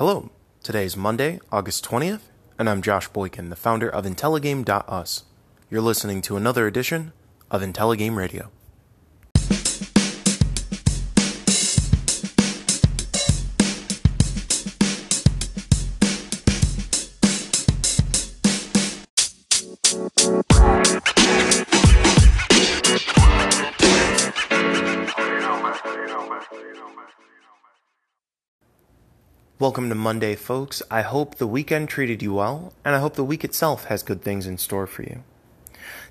Hello, today is Monday, August 20th, and I'm Josh Boykin, the founder of Intelligame.us. You're listening to another edition of Intelligame Radio. Welcome to Monday, folks. I hope the weekend treated you well, and I hope the week itself has good things in store for you.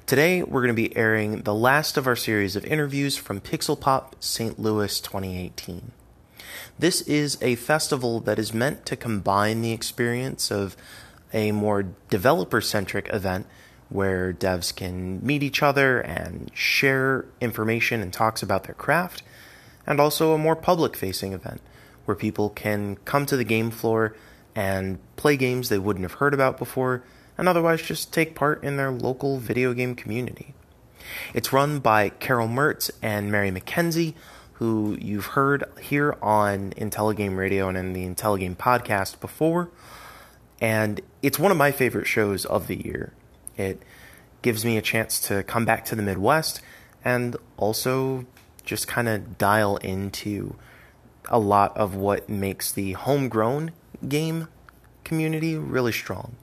Today, we're going to be airing the last of our series of interviews from Pixel Pop St. Louis 2018. This is a festival that is meant to combine the experience of a more developer centric event where devs can meet each other and share information and talks about their craft, and also a more public facing event where people can come to the game floor and play games they wouldn't have heard about before and otherwise just take part in their local video game community. It's run by Carol Mertz and Mary McKenzie, who you've heard here on Intelligame Radio and in the Intelligame podcast before. And it's one of my favorite shows of the year. It gives me a chance to come back to the Midwest and also just kind of dial into a lot of what makes the homegrown game community really strong.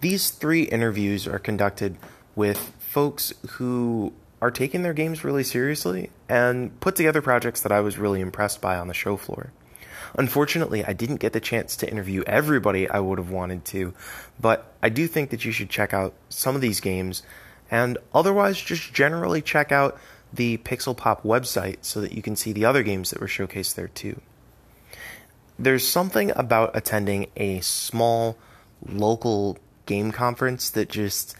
These three interviews are conducted with folks who are taking their games really seriously and put together projects that I was really impressed by on the show floor. Unfortunately, I didn't get the chance to interview everybody I would have wanted to, but I do think that you should check out some of these games and otherwise just generally check out the Pixel Pop website so that you can see the other games that were showcased there too. There's something about attending a small local game conference that just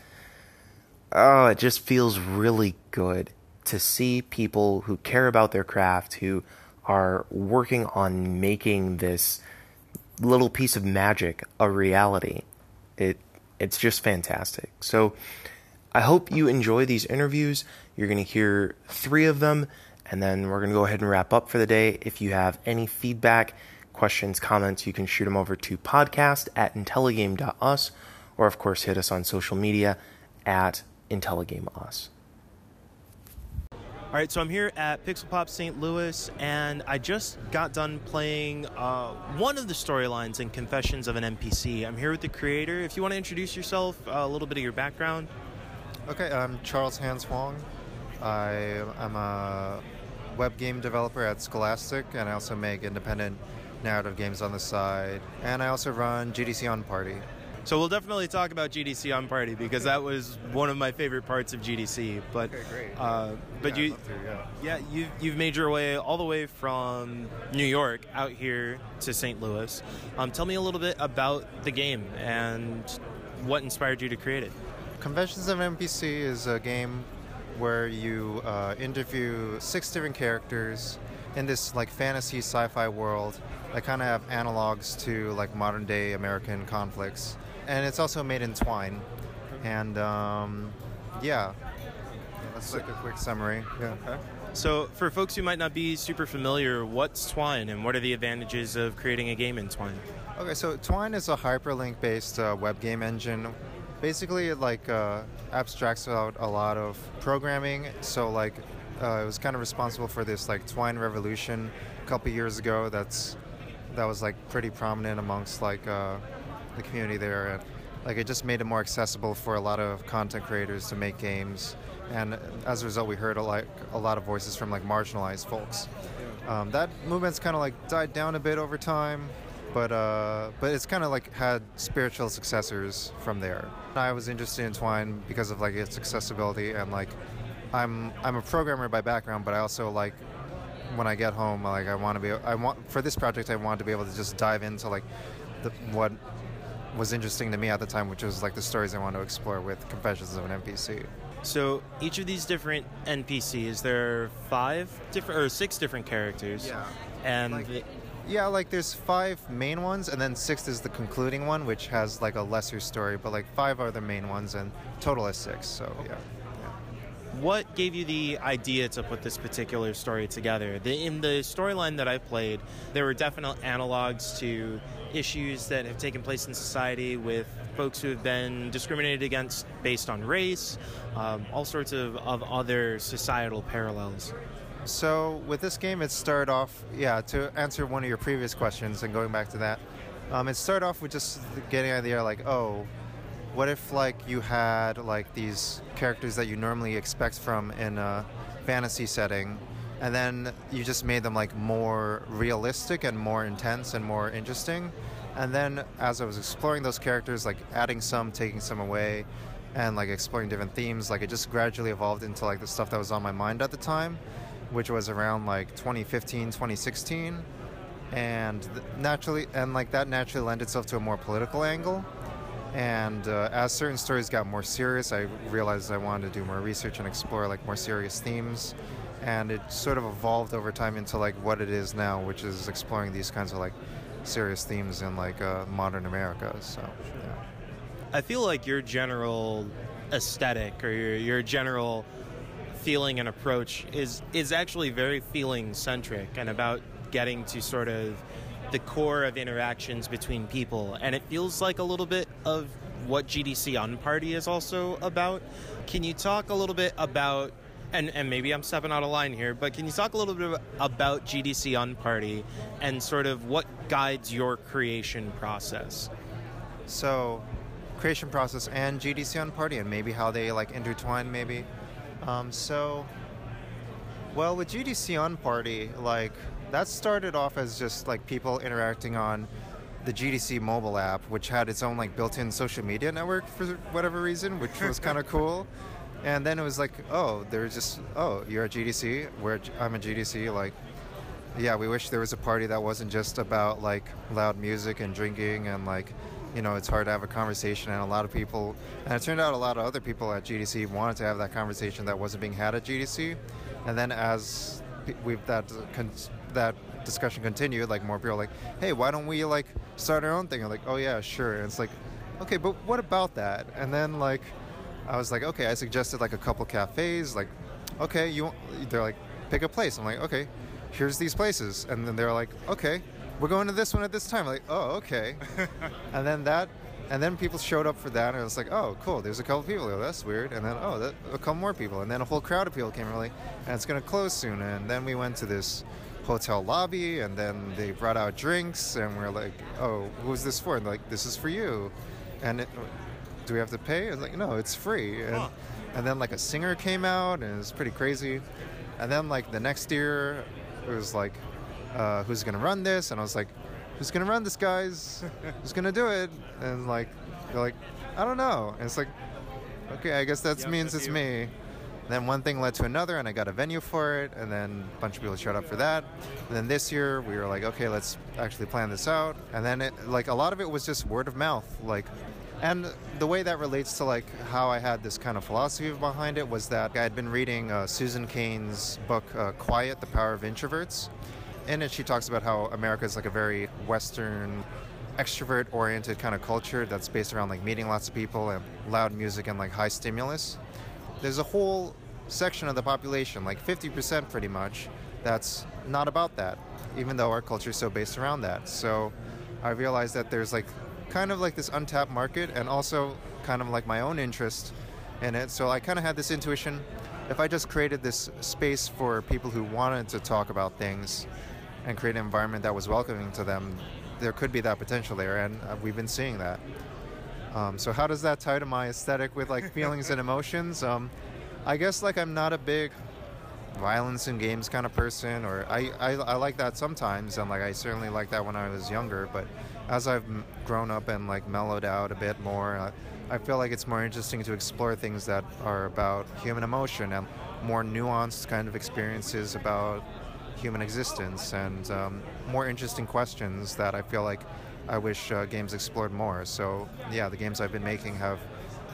oh, it just feels really good to see people who care about their craft who are working on making this little piece of magic a reality. It it's just fantastic. So I hope you enjoy these interviews. You're going to hear three of them, and then we're going to go ahead and wrap up for the day. If you have any feedback, questions, comments, you can shoot them over to podcast at intelligame.us, or of course, hit us on social media at intelligameus. All right, so I'm here at Pixel Pop St. Louis, and I just got done playing uh, one of the storylines in Confessions of an NPC. I'm here with the creator. If you want to introduce yourself, uh, a little bit of your background. Okay, I'm Charles Hans Huang. I am a web game developer at Scholastic, and I also make independent narrative games on the side. And I also run GDC Unparty. So we'll definitely talk about GDC Unparty because that was one of my favorite parts of GDC. But okay, great. Uh, but yeah, you, to, yeah. yeah, you you've made your way all the way from New York out here to St. Louis. Um, tell me a little bit about the game and what inspired you to create it. Confessions of NPC is a game where you uh, interview six different characters in this like fantasy sci-fi world that kind of have analogs to like modern day American conflicts, and it's also made in Twine, and um, yeah, that's like a quick summary. Yeah. Okay. So, for folks who might not be super familiar, what's Twine and what are the advantages of creating a game in Twine? Okay, so Twine is a hyperlink based uh, web game engine basically it like uh, abstracts out a lot of programming. So like uh, it was kind of responsible for this like twine revolution a couple years ago. That's that was like pretty prominent amongst like uh, the community there. And like it just made it more accessible for a lot of content creators to make games. And as a result we heard a, like a lot of voices from like marginalized folks. Um, that movement's kind of like died down a bit over time but uh, but it's kind of like had spiritual successors from there. I was interested in Twine because of like its accessibility and like I'm I'm a programmer by background, but I also like when I get home, like I want to be I want for this project I wanted to be able to just dive into like the, what was interesting to me at the time, which was like the stories I want to explore with Confessions of an NPC. So each of these different NPCs, there are five different or six different characters. Yeah. And Like- Yeah, like there's five main ones, and then sixth is the concluding one, which has like a lesser story. But like five are the main ones, and total is six. So yeah. what gave you the idea to put this particular story together? The, in the storyline that I played, there were definite analogs to issues that have taken place in society with folks who have been discriminated against based on race, um, all sorts of, of other societal parallels. So with this game, it started off, yeah, to answer one of your previous questions and going back to that, um, it started off with just getting out of the idea like, oh, what if like you had like these characters that you normally expect from in a fantasy setting, and then you just made them like more realistic and more intense and more interesting, and then as I was exploring those characters, like adding some, taking some away, and like exploring different themes, like it just gradually evolved into like the stuff that was on my mind at the time which was around like 2015, 2016, and naturally, and like that naturally lent itself to a more political angle. And uh, as certain stories got more serious, I realized I wanted to do more research and explore like more serious themes. And it sort of evolved over time into like what it is now, which is exploring these kinds of like serious themes in like uh, modern America. So, yeah. I feel like your general aesthetic or your, your general feeling and approach is is actually very feeling centric and about getting to sort of the core of interactions between people and it feels like a little bit of what GDC Unparty is also about. Can you talk a little bit about and, and maybe I'm stepping out of line here, but can you talk a little bit about GDC Unparty and sort of what guides your creation process? So, creation process and GDC Unparty, and maybe how they like intertwine, maybe. Um, so, well, with GDC Unparty, like that started off as just like people interacting on the GDC mobile app, which had its own like built-in social media network for whatever reason, which was kind of cool. And then it was like, oh, there's just oh, you're a GDC, where I'm a GDC, like. Yeah, we wish there was a party that wasn't just about like loud music and drinking and like you know, it's hard to have a conversation, and a lot of people, and it turned out a lot of other people at GDC wanted to have that conversation that wasn't being had at GDC, and then as we've that that discussion continued, like more people like, hey, why don't we like start our own thing? I'm like, oh yeah, sure. And it's like, okay, but what about that? And then like, I was like, okay, I suggested like a couple cafes, like, okay, you, they're like, pick a place. I'm like, okay, here's these places, and then they're like, okay we're going to this one at this time. Like, oh, okay. and then that, and then people showed up for that, and it was like, oh, cool. There's a couple people. Oh, that's weird. And then, oh, that, a couple more people. And then a whole crowd of people came Really, and it's going to close soon. And then we went to this hotel lobby, and then they brought out drinks, and we are like, oh, who's this for? And like, this is for you. And it, do we have to pay? It's like, no, it's free. And, huh. and then like a singer came out, and it was pretty crazy. And then like the next year, it was like uh, who's going to run this? And I was like, who's going to run this, guys? who's going to do it? And like, they're like, I don't know. And it's like, okay, I guess that yep, means it's you. me. Then one thing led to another, and I got a venue for it, and then a bunch of people showed up for that. And then this year, we were like, okay, let's actually plan this out. And then, it, like, a lot of it was just word of mouth. Like, and the way that relates to like how I had this kind of philosophy behind it was that I had been reading uh, Susan Cain's book uh, "Quiet: The Power of Introverts," in it, she talks about how America is like a very Western, extrovert oriented kind of culture that's based around like meeting lots of people and loud music and like high stimulus. There's a whole section of the population, like 50% pretty much, that's not about that, even though our culture is so based around that. So I realized that there's like kind of like this untapped market and also kind of like my own interest in it. So I kind of had this intuition if I just created this space for people who wanted to talk about things and create an environment that was welcoming to them, there could be that potential there, and uh, we've been seeing that. Um, so how does that tie to my aesthetic with like feelings and emotions? Um, I guess like I'm not a big violence in games kind of person, or I, I, I like that sometimes, and like I certainly like that when I was younger. But as I've grown up and like mellowed out a bit more, uh, I feel like it's more interesting to explore things that are about human emotion and more nuanced kind of experiences about human existence and um, more interesting questions that I feel like I wish uh, games explored more. So, yeah, the games I've been making have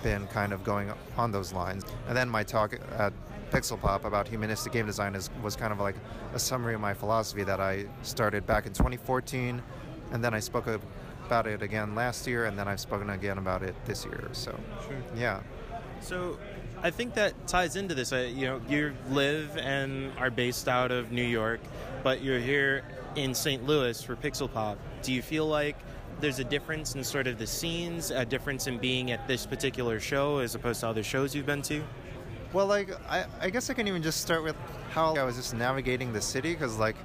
been kind of going on those lines. And then my talk at Pixel Pop about humanistic game design is, was kind of like a summary of my philosophy that I started back in 2014, and then I spoke about it again last year, and then I've spoken again about it this year. So, sure. yeah. So, I think that ties into this. You know, you live and are based out of New York, but you're here in St. Louis for Pixel Pop. Do you feel like there's a difference in sort of the scenes, a difference in being at this particular show as opposed to other shows you've been to? Well, like I, I guess I can even just start with how I was just navigating the city because like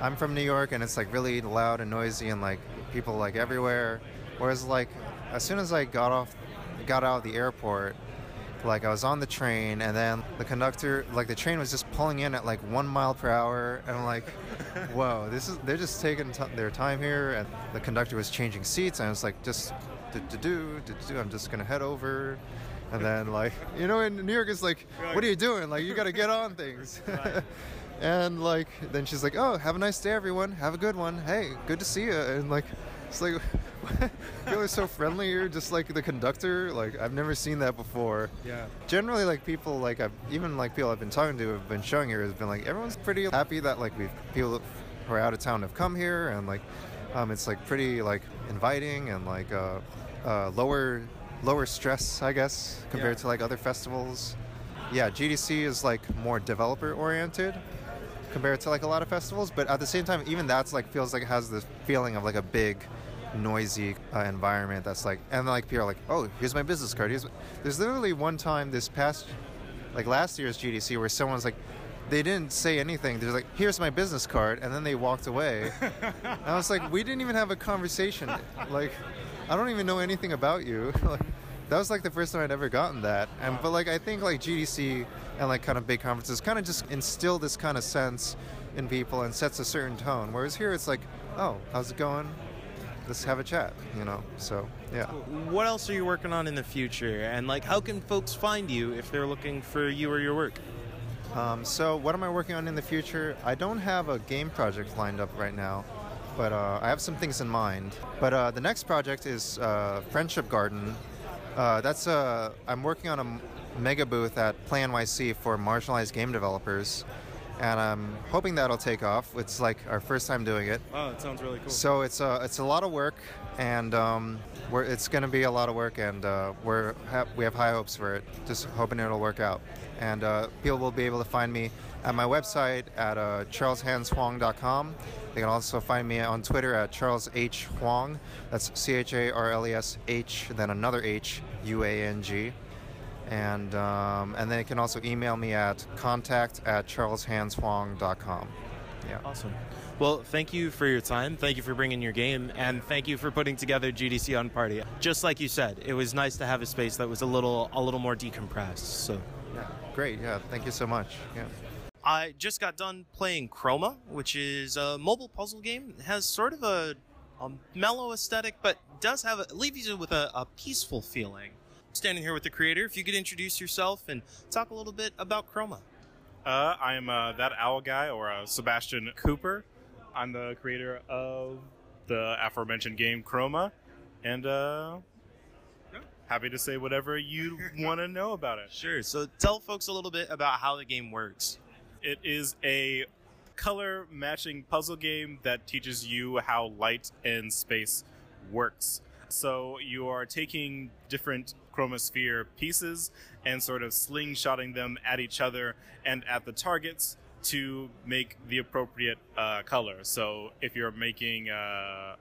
I'm from New York and it's like really loud and noisy and like people like everywhere. Whereas like as soon as I got off, got out of the airport, like I was on the train and then the conductor, like the train was just pulling in at like one mile per hour and I'm like, whoa, this is they're just taking t- their time here and the conductor was changing seats and I was like just do do do do I'm just gonna head over and then like you know in New York it's like what are you doing? Like you got to get on things. And like then she's like oh have a nice day everyone. Have a good one. Hey good to see you and like it's like people are so friendly here just like the conductor like I've never seen that before Yeah. generally like people like I've even like people I've been talking to have been showing here has been like everyone's pretty happy that like we've people who are out of town have come here and like um, it's like pretty like inviting and like uh, uh, lower lower stress I guess compared Yeah. to like other festivals. Yeah, GDC is like more developer oriented compared to like a lot of festivals, but at the same time, even that's like feels like it has this feeling of like a big, noisy uh, environment. That's like, and like people are like, oh, here's my business card. Here's, there's literally one time this past, like last year's GDC, where someone's like, they didn't say anything. They're like, here's my business card, and then they walked away. and I was like, we didn't even have a conversation. Like, I don't even know anything about you. like, that was like the first time I'd ever gotten that. And but like I think like GDC and like kind of big conferences kind of just instill this kind of sense in people and sets a certain tone. Whereas here it's like, oh, how's it going? Let's have a chat, you know. So yeah. What else are you working on in the future? And like, how can folks find you if they're looking for you or your work? Um, so what am I working on in the future? I don't have a game project lined up right now, but uh, I have some things in mind. But uh, the next project is uh, Friendship Garden. Uh, that's uh, I'm working on a mega booth at Play NYC for marginalized game developers, and I'm hoping that'll take off. It's like our first time doing it. Oh, it sounds really cool. So it's a it's a lot of work, and um, we're, it's going to be a lot of work, and uh, we're ha- we have high hopes for it. Just hoping it'll work out, and uh, people will be able to find me at my website at uh, charleshanshuang.com. They can also find me on Twitter at Charles H Huang. That's C H A R L E S H, then another H U A N G. And um, and then you can also email me at contact at charleshanshuang.com. Yeah. Awesome. Well, thank you for your time. Thank you for bringing your game, and thank you for putting together GDC Unparty. Just like you said, it was nice to have a space that was a little a little more decompressed. So. Yeah. Great. Yeah. Thank you so much. Yeah. I just got done playing Chroma, which is a mobile puzzle game. It has sort of a, a mellow aesthetic, but does have a, leaves you with a, a peaceful feeling. Standing here with the creator, if you could introduce yourself and talk a little bit about Chroma. Uh, I'm uh, that owl guy, or uh, Sebastian Cooper. I'm the creator of the aforementioned game Chroma, and uh, happy to say whatever you want to know about it. Sure. So tell folks a little bit about how the game works. It is a color matching puzzle game that teaches you how light and space works. So you are taking different chromosphere pieces and sort of slingshotting them at each other and at the targets to make the appropriate uh, color. So if you're making, uh,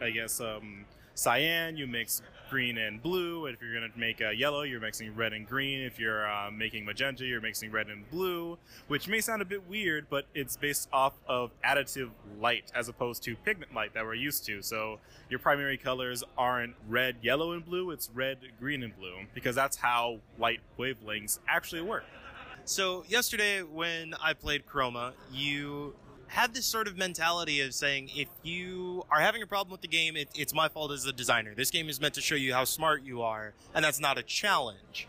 I guess, um, cyan, you mix green and blue. If you're going to make uh, yellow, you're mixing red and green. If you're uh, making magenta, you're mixing red and blue, which may sound a bit weird, but it's based off of additive light as opposed to pigment light that we're used to. So your primary colors aren't red, yellow, and blue, it's red, green, and blue, because that's how light wavelengths actually work. So yesterday when I played Chroma, you had this sort of mentality of saying if you are having a problem with the game, it, it's my fault as a designer. This game is meant to show you how smart you are, and that's not a challenge.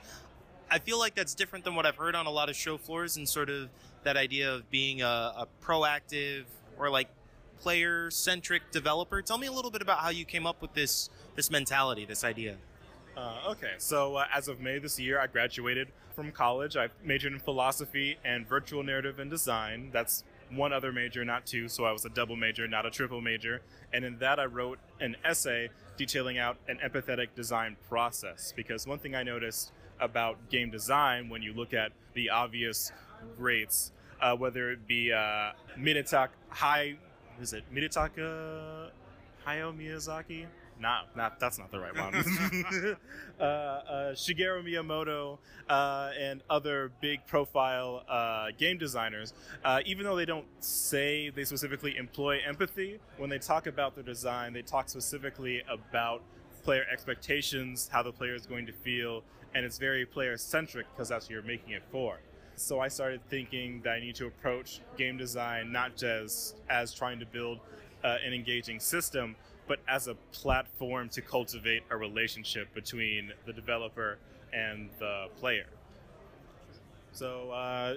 I feel like that's different than what I've heard on a lot of show floors and sort of that idea of being a, a proactive or like player centric developer. Tell me a little bit about how you came up with this this mentality, this idea. Uh, okay, so uh, as of May this year, I graduated from college. I majored in philosophy and virtual narrative and design. That's one other major, not two, so I was a double major, not a triple major. And in that, I wrote an essay detailing out an empathetic design process. Because one thing I noticed about game design when you look at the obvious greats, uh, whether it be uh, Minetaka Hai, is it Minetaka Hayao Miyazaki? Not, not that's not the right one. uh, uh, Shigeru Miyamoto uh, and other big profile uh, game designers, uh, even though they don't say they specifically employ empathy, when they talk about their design, they talk specifically about player expectations, how the player is going to feel, and it's very player centric because that's what you're making it for. So I started thinking that I need to approach game design not just as trying to build uh, an engaging system, but as a platform to cultivate a relationship between the developer and the player. So, uh,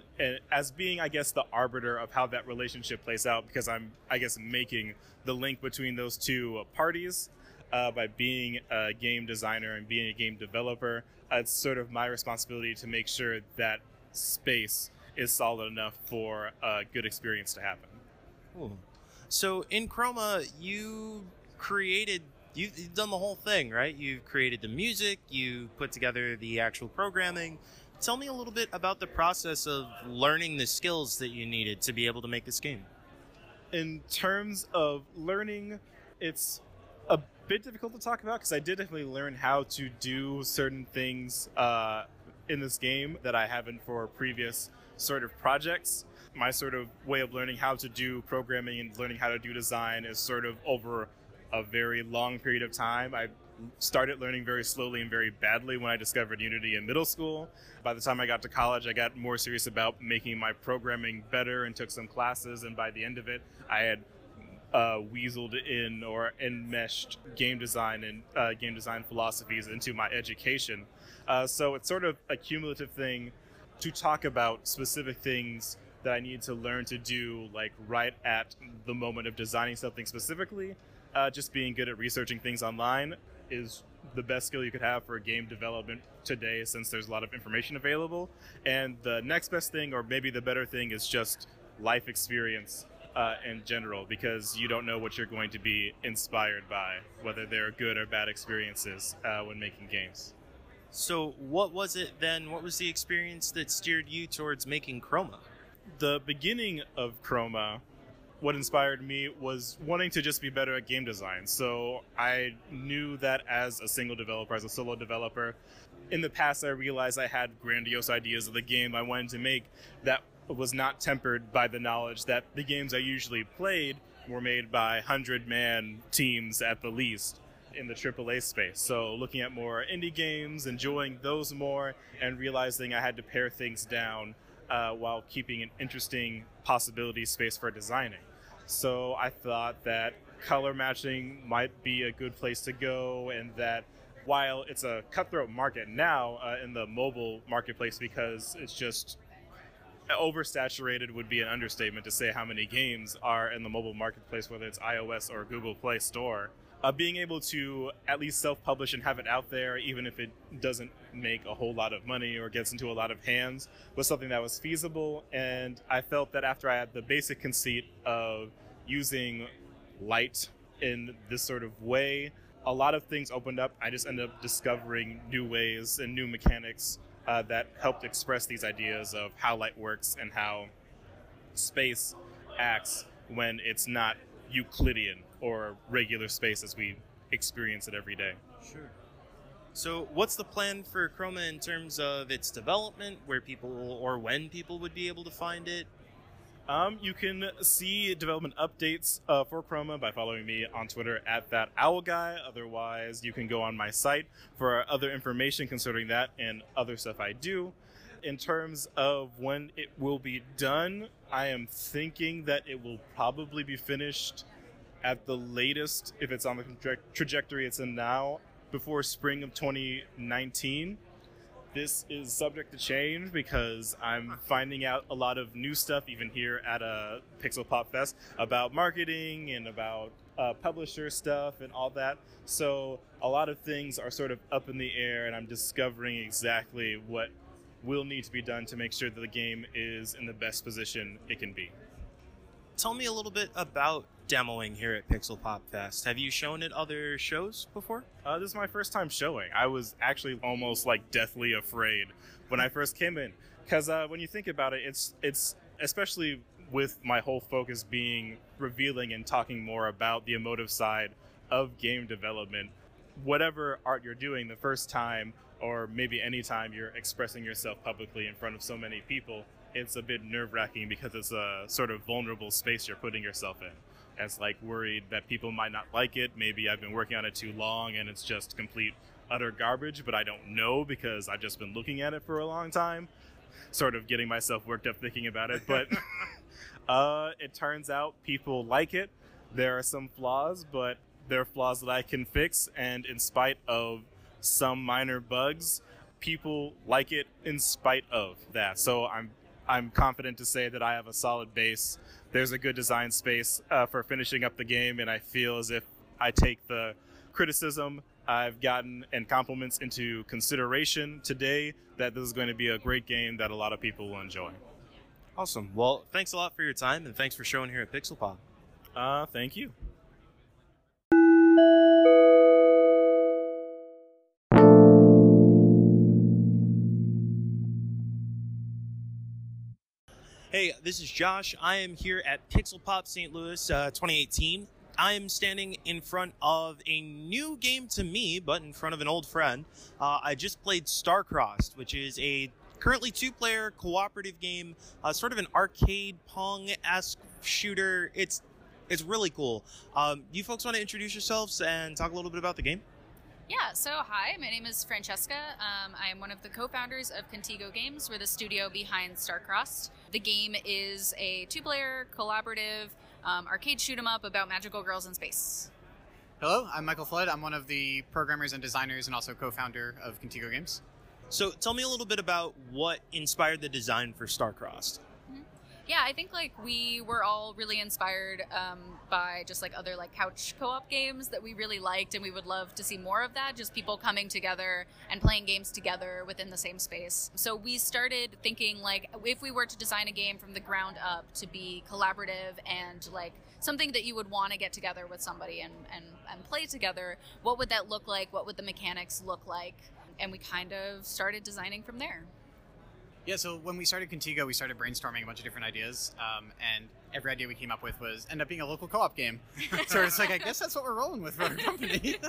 as being, I guess, the arbiter of how that relationship plays out, because I'm, I guess, making the link between those two parties uh, by being a game designer and being a game developer, uh, it's sort of my responsibility to make sure that space is solid enough for a good experience to happen. Cool. So, in Chroma, you created you've, you've done the whole thing, right? You've created the music, you put together the actual programming. Tell me a little bit about the process of learning the skills that you needed to be able to make this game. In terms of learning, it's a bit difficult to talk about because I did definitely learn how to do certain things uh, in this game that I haven't for previous sort of projects. My sort of way of learning how to do programming and learning how to do design is sort of over a very long period of time. I started learning very slowly and very badly when I discovered Unity in middle school. By the time I got to college, I got more serious about making my programming better and took some classes. And by the end of it, I had uh, weaseled in or enmeshed game design and uh, game design philosophies into my education. Uh, so it's sort of a cumulative thing to talk about specific things that I need to learn to do, like right at the moment of designing something specifically, uh, just being good at researching things online is the best skill you could have for game development today since there's a lot of information available. And the next best thing, or maybe the better thing, is just life experience uh, in general because you don't know what you're going to be inspired by, whether they're good or bad experiences uh, when making games. So, what was it then? What was the experience that steered you towards making Chroma? The beginning of Chroma what inspired me was wanting to just be better at game design. So I knew that as a single developer, as a solo developer, in the past I realized I had grandiose ideas of the game I wanted to make that was not tempered by the knowledge that the games I usually played were made by 100 man teams at the least in the AAA space. So looking at more indie games, enjoying those more, and realizing I had to pare things down uh, while keeping an interesting possibility space for designing. So I thought that color matching might be a good place to go, and that while it's a cutthroat market now uh, in the mobile marketplace because it's just oversaturated would be an understatement to say how many games are in the mobile marketplace, whether it's iOS or Google Play Store. Uh, being able to at least self-publish and have it out there, even if it doesn't make a whole lot of money or gets into a lot of hands, was something that was feasible. And I felt that after I had the basic conceit of using light in this sort of way, a lot of things opened up. I just ended up discovering new ways and new mechanics uh, that helped express these ideas of how light works and how space acts when it's not Euclidean or regular space as we experience it every day. Sure. So, what's the plan for Chroma in terms of its development, where people or when people would be able to find it? Um, you can see development updates uh, for Chroma by following me on Twitter at that owl guy. Otherwise, you can go on my site for other information concerning that and other stuff I do. In terms of when it will be done, I am thinking that it will probably be finished at the latest, if it's on the tra- trajectory it's in now, before spring of 2019 this is subject to change because I'm finding out a lot of new stuff, even here at a uh, Pixel Pop Fest, about marketing and about uh, publisher stuff and all that. So a lot of things are sort of up in the air, and I'm discovering exactly what will need to be done to make sure that the game is in the best position it can be. Tell me a little bit about demoing here at Pixel Pop Fest. Have you shown at other shows before? Uh, this is my first time showing. I was actually almost like deathly afraid when I first came in, because uh, when you think about it, it's it's especially with my whole focus being revealing and talking more about the emotive side of game development. Whatever art you're doing, the first time or maybe any time you're expressing yourself publicly in front of so many people, it's a bit nerve wracking because it's a sort of vulnerable space you're putting yourself in. As like worried that people might not like it. Maybe I've been working on it too long and it's just complete utter garbage, but I don't know because I've just been looking at it for a long time. Sort of getting myself worked up thinking about it, but uh, it turns out people like it. There are some flaws, but they're flaws that I can fix, and in spite of some minor bugs, people like it in spite of that. So I'm I'm confident to say that I have a solid base. There's a good design space uh, for finishing up the game, and I feel as if I take the criticism I've gotten and compliments into consideration today that this is going to be a great game that a lot of people will enjoy. Awesome. Well, thanks a lot for your time, and thanks for showing here at Pixel Pop. Uh, thank you. Hey, this is Josh. I am here at Pixel Pop St. Louis uh, 2018. I am standing in front of a new game to me, but in front of an old friend. Uh, I just played Starcrossed, which is a currently two-player cooperative game, uh, sort of an arcade Pong-esque shooter. It's it's really cool. Um, you folks want to introduce yourselves and talk a little bit about the game? Yeah, so hi, my name is Francesca. Um, I am one of the co founders of Contigo Games. We're the studio behind Starcrossed. The game is a two player collaborative um, arcade shoot 'em up about magical girls in space. Hello, I'm Michael Flood. I'm one of the programmers and designers and also co founder of Contigo Games. So tell me a little bit about what inspired the design for Starcrossed yeah, I think like we were all really inspired um, by just like other like couch co-op games that we really liked, and we would love to see more of that. Just people coming together and playing games together within the same space. So we started thinking like if we were to design a game from the ground up to be collaborative and like something that you would want to get together with somebody and, and, and play together, what would that look like? What would the mechanics look like? And we kind of started designing from there. Yeah, so when we started Contigo, we started brainstorming a bunch of different ideas, um, and every idea we came up with was end up being a local co-op game. so it's like, I guess that's what we're rolling with for our company. yeah.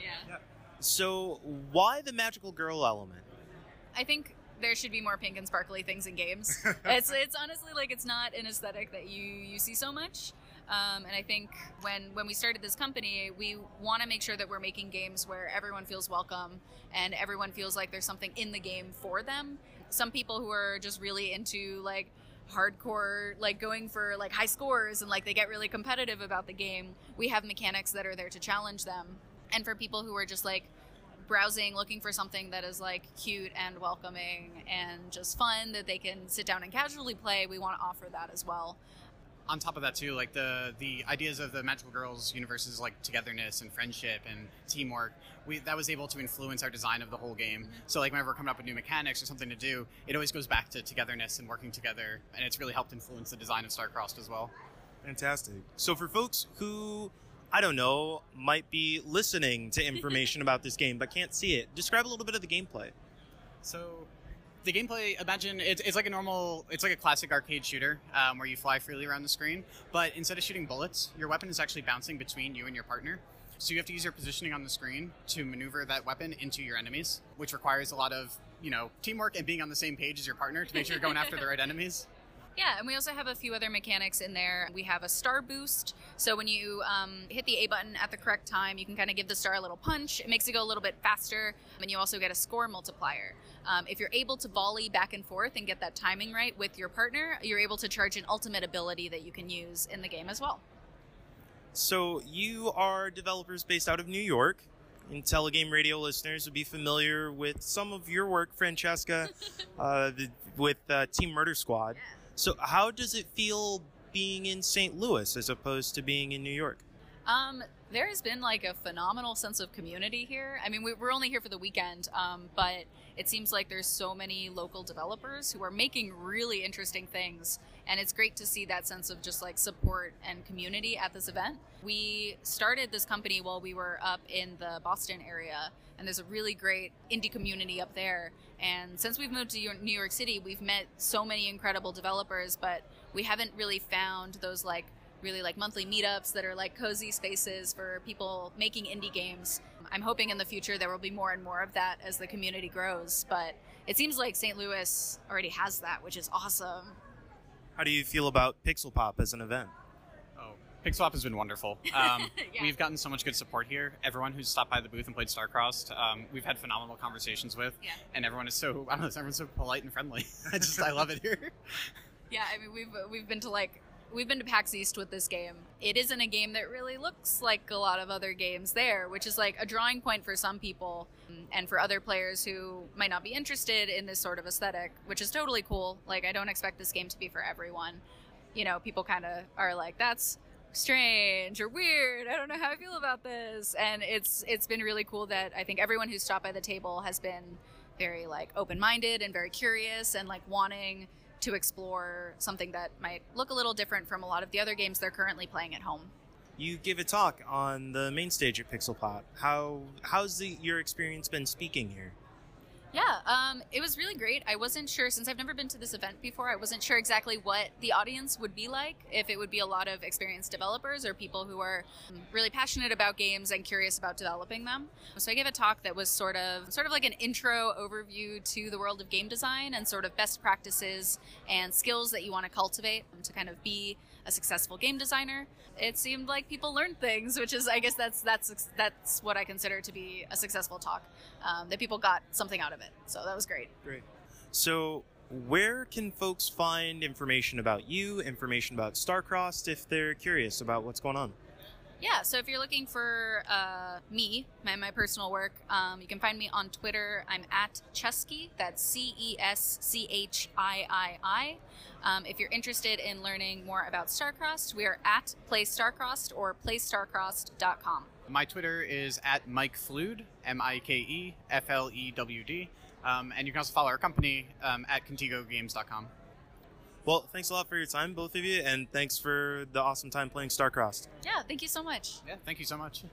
yeah. So why the magical girl element? I think there should be more pink and sparkly things in games. it's it's honestly like it's not an aesthetic that you you see so much. Um, and I think when when we started this company, we want to make sure that we're making games where everyone feels welcome and everyone feels like there's something in the game for them some people who are just really into like hardcore like going for like high scores and like they get really competitive about the game we have mechanics that are there to challenge them. And for people who are just like browsing looking for something that is like cute and welcoming and just fun that they can sit down and casually play we want to offer that as well on top of that too, like the the ideas of the Magical Girls universes, like togetherness and friendship and teamwork, we that was able to influence our design of the whole game. So like whenever we're coming up with new mechanics or something to do, it always goes back to togetherness and working together, and it's really helped influence the design of Starcrossed as well. Fantastic. So for folks who I don't know, might be listening to information about this game but can't see it. Describe a little bit of the gameplay. So the gameplay imagine it's, it's like a normal it's like a classic arcade shooter um, where you fly freely around the screen but instead of shooting bullets your weapon is actually bouncing between you and your partner. So you have to use your positioning on the screen to maneuver that weapon into your enemies which requires a lot of you know teamwork and being on the same page as your partner to make sure you're going after the right enemies yeah, and we also have a few other mechanics in there. We have a star boost. So when you um, hit the A button at the correct time, you can kind of give the star a little punch. It makes it go a little bit faster. And you also get a score multiplier. Um, if you're able to volley back and forth and get that timing right with your partner, you're able to charge an ultimate ability that you can use in the game as well. So you are developers based out of New York. And Intelligame Radio listeners would be familiar with some of your work, Francesca, uh, the, with uh, Team Murder Squad. Yeah. So, how does it feel being in St. Louis as opposed to being in New York? Um, there has been like a phenomenal sense of community here. I mean, we, we're only here for the weekend, um, but it seems like there's so many local developers who are making really interesting things, and it's great to see that sense of just like support and community at this event. We started this company while we were up in the Boston area, and there's a really great indie community up there. And since we've moved to New York City, we've met so many incredible developers, but we haven't really found those like really like monthly meetups that are like cozy spaces for people making indie games. I'm hoping in the future there will be more and more of that as the community grows, but it seems like St. Louis already has that, which is awesome. How do you feel about Pixel Pop as an event? Oh, Pixel Pop has been wonderful. Um, Yeah. We've gotten so much good support here. Everyone who's stopped by the booth and played StarCrossed, um, we've had phenomenal conversations with, Yeah. and everyone is so I don't know, everyone's so polite and friendly. I just I love it here. Yeah, I mean we've we've been to like we've been to PAX East with this game. It isn't a game that really looks like a lot of other games there, which is like a drawing point for some people and for other players who might not be interested in this sort of aesthetic, which is totally cool. Like I don't expect this game to be for everyone. You know, people kind of are like that's strange or weird. I don't know how I feel about this. And it's it's been really cool that I think everyone who's stopped by the table has been very like open-minded and very curious and like wanting to explore something that might look a little different from a lot of the other games they're currently playing at home. You give a talk on the main stage at Pixel Pop. How how's the, your experience been speaking here? Yeah, um, it was really great. I wasn't sure since I've never been to this event before. I wasn't sure exactly what the audience would be like. If it would be a lot of experienced developers or people who are um, really passionate about games and curious about developing them. So I gave a talk that was sort of sort of like an intro overview to the world of game design and sort of best practices and skills that you want to cultivate to kind of be a successful game designer. It seemed like people learned things, which is, I guess, that's that's that's what I consider to be a successful talk. Um, that people got something out of it, so that was great. Great. So, where can folks find information about you, information about Starcrossed, if they're curious about what's going on? Yeah, so if you're looking for uh, me, my, my personal work, um, you can find me on Twitter. I'm at Chesky. That's C E S C H I I I. Um, if you're interested in learning more about Starcrossed, we are at Play Starcrossed or PlayStarcrossed.com. My Twitter is at Mike Flood, M I K E F L E W D, um, and you can also follow our company um, at ContigoGames.com. Well, thanks a lot for your time, both of you, and thanks for the awesome time playing StarCrossed. Yeah, thank you so much. Yeah, thank you so much.